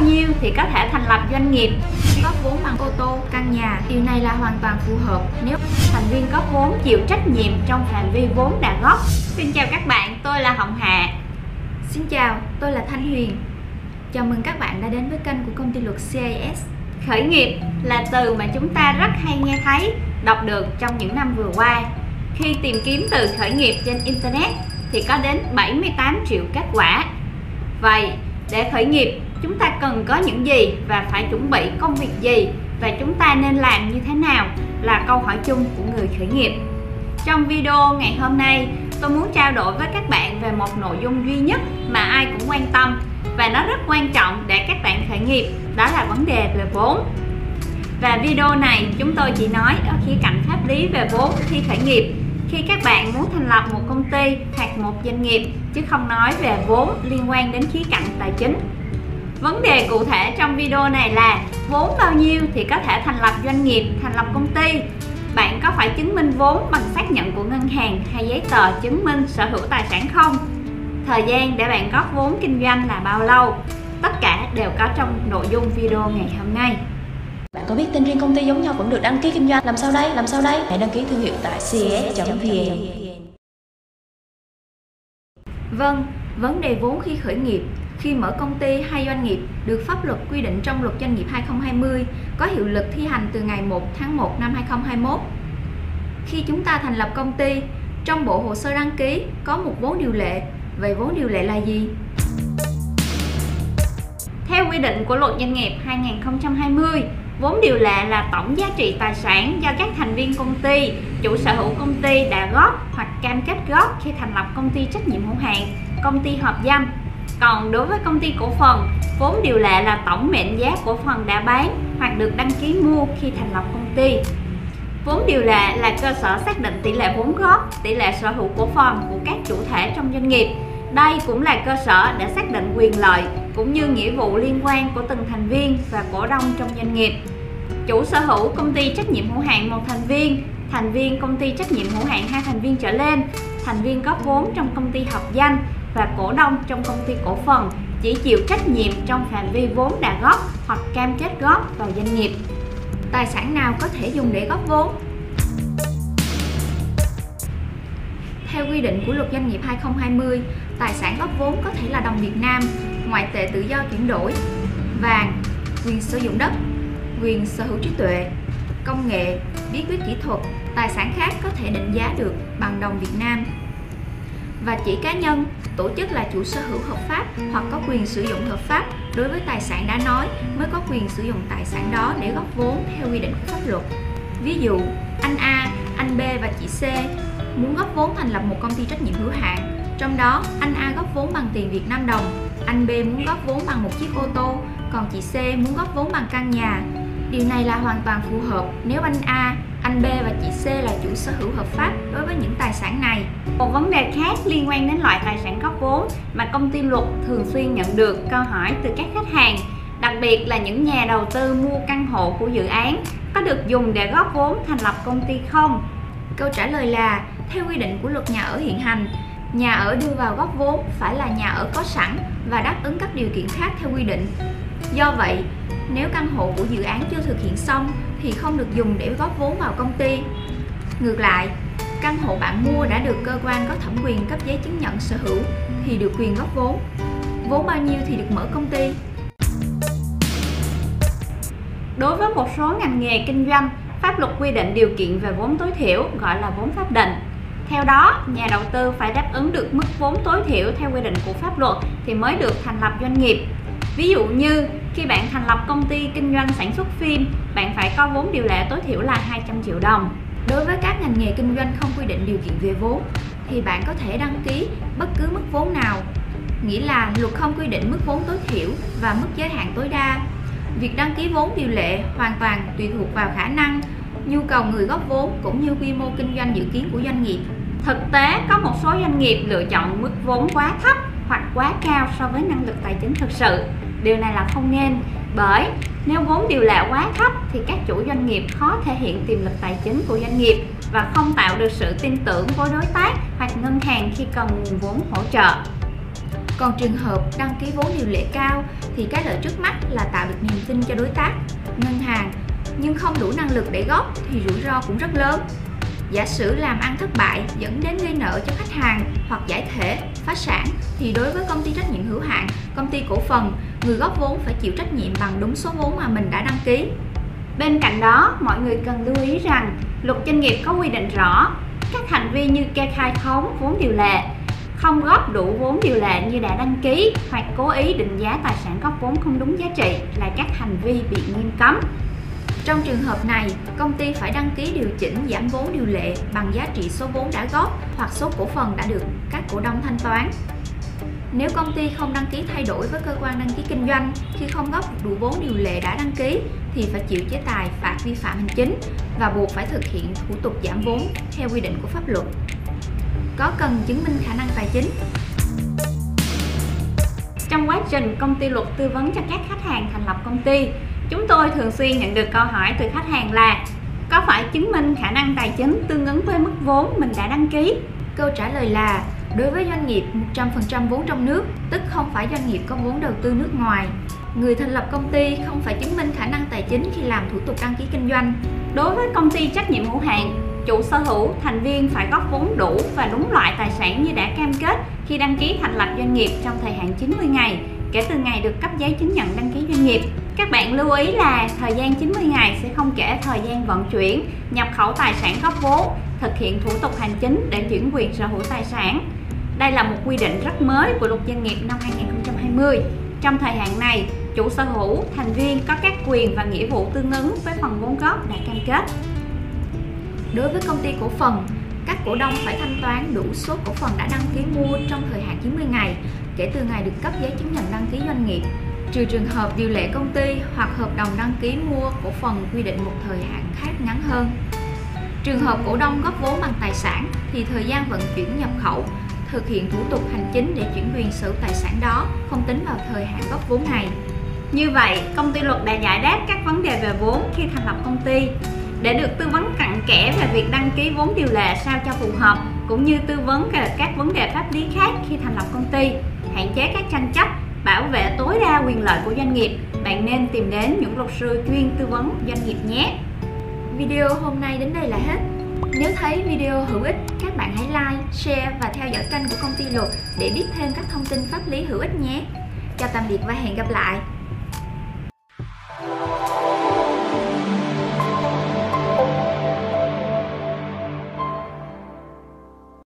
bao nhiêu thì có thể thành lập doanh nghiệp. Góp vốn bằng ô tô căn nhà điều này là hoàn toàn phù hợp. Nếu thành viên góp vốn chịu trách nhiệm trong phạm vi vốn đã góp. Xin chào các bạn tôi là hồng hạ. Xin chào tôi là thanh huyền. Chào mừng các bạn đã đến với kênh của công ty luật CIS khởi nghiệp là từ mà chúng ta rất hay nghe thấy đọc được trong những năm vừa qua. Khi tìm kiếm từ khởi nghiệp trên internet thì có đến 78 triệu kết quả. Vậy để khởi nghiệp chúng ta cần có những gì và phải chuẩn bị công việc gì? Và chúng ta nên làm như thế nào? Là câu hỏi chung của người khởi nghiệp. Trong video ngày hôm nay, tôi muốn trao đổi với các bạn về một nội dung duy nhất mà ai cũng quan tâm. Và nó rất quan trọng để các bạn khởi nghiệp, đó là vấn đề về vốn. Và video này, chúng tôi chỉ nói ở khía cạnh pháp lý về vốn khi khởi nghiệp. Khi các bạn muốn thành lập một công ty hoặc một doanh nghiệp, chứ không nói về vốn liên quan đến khía cạnh tài chính vấn đề cụ thể trong video này là vốn bao nhiêu thì có thể thành lập doanh nghiệp thành lập công ty. Bạn có phải chứng minh vốn bằng xác nhận của ngân hàng hay giấy tờ chứng minh sở hữu tài sản không? Thời gian để bạn góp vốn kinh doanh là bao lâu? Tất cả đều có trong nội dung video ngày hôm nay. Bạn có biết tên riêng công ty giống nhau vẫn được đăng ký kinh doanh? Làm sao đây làm sao đây hãy đăng ký thương hiệu tại cs.vn Vâng, vấn đề vốn khi khởi nghiệp khi mở công ty hay doanh nghiệp được pháp luật quy định trong luật doanh nghiệp 2020 có hiệu lực thi hành từ ngày 1 tháng 1 năm 2021. Khi chúng ta thành lập công ty, trong bộ hồ sơ đăng ký có một vốn điều lệ. Vậy vốn điều lệ là gì? Theo quy định của luật doanh nghiệp 2020, vốn điều lệ là tổng giá trị tài sản do các thành viên công ty, chủ sở hữu công ty đã góp hoặc cam kết góp khi thành lập công ty trách nhiệm hữu hạn, công ty hợp danh còn đối với công ty cổ phần, vốn điều lệ là tổng mệnh giá cổ phần đã bán hoặc được đăng ký mua khi thành lập công ty. Vốn điều lệ là cơ sở xác định tỷ lệ vốn góp, tỷ lệ sở hữu cổ phần của các chủ thể trong doanh nghiệp. Đây cũng là cơ sở để xác định quyền lợi cũng như nghĩa vụ liên quan của từng thành viên và cổ đông trong doanh nghiệp. Chủ sở hữu công ty trách nhiệm hữu hạn một thành viên, thành viên công ty trách nhiệm hữu hạn hai thành viên trở lên, thành viên góp vốn trong công ty hợp danh và cổ đông trong công ty cổ phần chỉ chịu trách nhiệm trong phạm vi vốn đã góp hoặc cam kết góp vào doanh nghiệp. Tài sản nào có thể dùng để góp vốn? Theo quy định của luật doanh nghiệp 2020, tài sản góp vốn có thể là đồng Việt Nam, ngoại tệ tự do chuyển đổi, vàng, quyền sử dụng đất, quyền sở hữu trí tuệ, công nghệ, bí quyết kỹ thuật, tài sản khác có thể định giá được bằng đồng Việt Nam và chỉ cá nhân, tổ chức là chủ sở hữu hợp pháp hoặc có quyền sử dụng hợp pháp đối với tài sản đã nói mới có quyền sử dụng tài sản đó để góp vốn theo quy định của pháp luật. Ví dụ, anh A, anh B và chị C muốn góp vốn thành lập một công ty trách nhiệm hữu hạn. Trong đó, anh A góp vốn bằng tiền Việt Nam đồng, anh B muốn góp vốn bằng một chiếc ô tô, còn chị C muốn góp vốn bằng căn nhà. Điều này là hoàn toàn phù hợp nếu anh A anh B và chị C là chủ sở hữu hợp pháp đối với những tài sản này. Một vấn đề khác liên quan đến loại tài sản góp vốn mà công ty luật thường xuyên nhận được câu hỏi từ các khách hàng, đặc biệt là những nhà đầu tư mua căn hộ của dự án có được dùng để góp vốn thành lập công ty không? Câu trả lời là theo quy định của luật nhà ở hiện hành, nhà ở đưa vào góp vốn phải là nhà ở có sẵn và đáp ứng các điều kiện khác theo quy định. Do vậy, nếu căn hộ của dự án chưa thực hiện xong thì không được dùng để góp vốn vào công ty. Ngược lại, căn hộ bạn mua đã được cơ quan có thẩm quyền cấp giấy chứng nhận sở hữu thì được quyền góp vốn. Vốn bao nhiêu thì được mở công ty. Đối với một số ngành nghề kinh doanh, pháp luật quy định điều kiện về vốn tối thiểu gọi là vốn pháp định. Theo đó, nhà đầu tư phải đáp ứng được mức vốn tối thiểu theo quy định của pháp luật thì mới được thành lập doanh nghiệp. Ví dụ như khi bạn thành lập công ty kinh doanh sản xuất phim, bạn phải có vốn điều lệ tối thiểu là 200 triệu đồng. Đối với các ngành nghề kinh doanh không quy định điều kiện về vốn thì bạn có thể đăng ký bất cứ mức vốn nào. Nghĩa là luật không quy định mức vốn tối thiểu và mức giới hạn tối đa. Việc đăng ký vốn điều lệ hoàn toàn tùy thuộc vào khả năng, nhu cầu người góp vốn cũng như quy mô kinh doanh dự kiến của doanh nghiệp. Thực tế có một số doanh nghiệp lựa chọn mức vốn quá thấp hoặc quá cao so với năng lực tài chính thực sự điều này là không nên bởi nếu vốn điều lệ quá thấp thì các chủ doanh nghiệp khó thể hiện tiềm lực tài chính của doanh nghiệp và không tạo được sự tin tưởng với đối tác hoặc ngân hàng khi cần nguồn vốn hỗ trợ Còn trường hợp đăng ký vốn điều lệ cao thì cái lợi trước mắt là tạo được niềm tin cho đối tác, ngân hàng nhưng không đủ năng lực để góp thì rủi ro cũng rất lớn. Giả sử làm ăn thất bại dẫn đến gây nợ cho khách hàng hoặc giải thể, phá sản thì đối với công ty trách nhiệm hữu hạn, công ty cổ phần, người góp vốn phải chịu trách nhiệm bằng đúng số vốn mà mình đã đăng ký. Bên cạnh đó, mọi người cần lưu ý rằng luật doanh nghiệp có quy định rõ các hành vi như kê khai khống vốn điều lệ, không góp đủ vốn điều lệ như đã đăng ký hoặc cố ý định giá tài sản góp vốn không đúng giá trị là các hành vi bị nghiêm cấm. Trong trường hợp này, công ty phải đăng ký điều chỉnh giảm vốn điều lệ bằng giá trị số vốn đã góp hoặc số cổ phần đã được các cổ đông thanh toán. Nếu công ty không đăng ký thay đổi với cơ quan đăng ký kinh doanh khi không góp đủ vốn điều lệ đã đăng ký thì phải chịu chế tài phạt vi phạm hành chính và buộc phải thực hiện thủ tục giảm vốn theo quy định của pháp luật. Có cần chứng minh khả năng tài chính? Trong quá trình công ty luật tư vấn cho các khách hàng thành lập công ty, chúng tôi thường xuyên nhận được câu hỏi từ khách hàng là có phải chứng minh khả năng tài chính tương ứng với mức vốn mình đã đăng ký? Câu trả lời là Đối với doanh nghiệp 100% vốn trong nước, tức không phải doanh nghiệp có vốn đầu tư nước ngoài, người thành lập công ty không phải chứng minh khả năng tài chính khi làm thủ tục đăng ký kinh doanh. Đối với công ty trách nhiệm hữu hạn, chủ sở hữu, thành viên phải góp vốn đủ và đúng loại tài sản như đã cam kết khi đăng ký thành lập doanh nghiệp trong thời hạn 90 ngày kể từ ngày được cấp giấy chứng nhận đăng ký doanh nghiệp. Các bạn lưu ý là thời gian 90 ngày sẽ không kể thời gian vận chuyển, nhập khẩu tài sản góp vốn, thực hiện thủ tục hành chính để chuyển quyền sở hữu tài sản. Đây là một quy định rất mới của luật doanh nghiệp năm 2020. Trong thời hạn này, chủ sở hữu, thành viên có các quyền và nghĩa vụ tương ứng với phần vốn góp đã cam kết. Đối với công ty cổ phần, các cổ đông phải thanh toán đủ số cổ phần đã đăng ký mua trong thời hạn 90 ngày kể từ ngày được cấp giấy chứng nhận đăng ký doanh nghiệp, trừ trường hợp điều lệ công ty hoặc hợp đồng đăng ký mua cổ phần quy định một thời hạn khác ngắn hơn. Trường hợp cổ đông góp vốn bằng tài sản thì thời gian vận chuyển nhập khẩu thực hiện thủ tục hành chính để chuyển quyền sở tài sản đó không tính vào thời hạn góp vốn này. Như vậy, công ty luật đã giải đáp các vấn đề về vốn khi thành lập công ty để được tư vấn cặn kẽ về việc đăng ký vốn điều lệ sao cho phù hợp cũng như tư vấn về các vấn đề pháp lý khác khi thành lập công ty, hạn chế các tranh chấp, bảo vệ tối đa quyền lợi của doanh nghiệp, bạn nên tìm đến những luật sư chuyên tư vấn doanh nghiệp nhé. Video hôm nay đến đây là hết. Nếu thấy video hữu ích, các bạn hãy like, share và theo dõi kênh của công ty luật để biết thêm các thông tin pháp lý hữu ích nhé. Chào tạm biệt và hẹn gặp lại.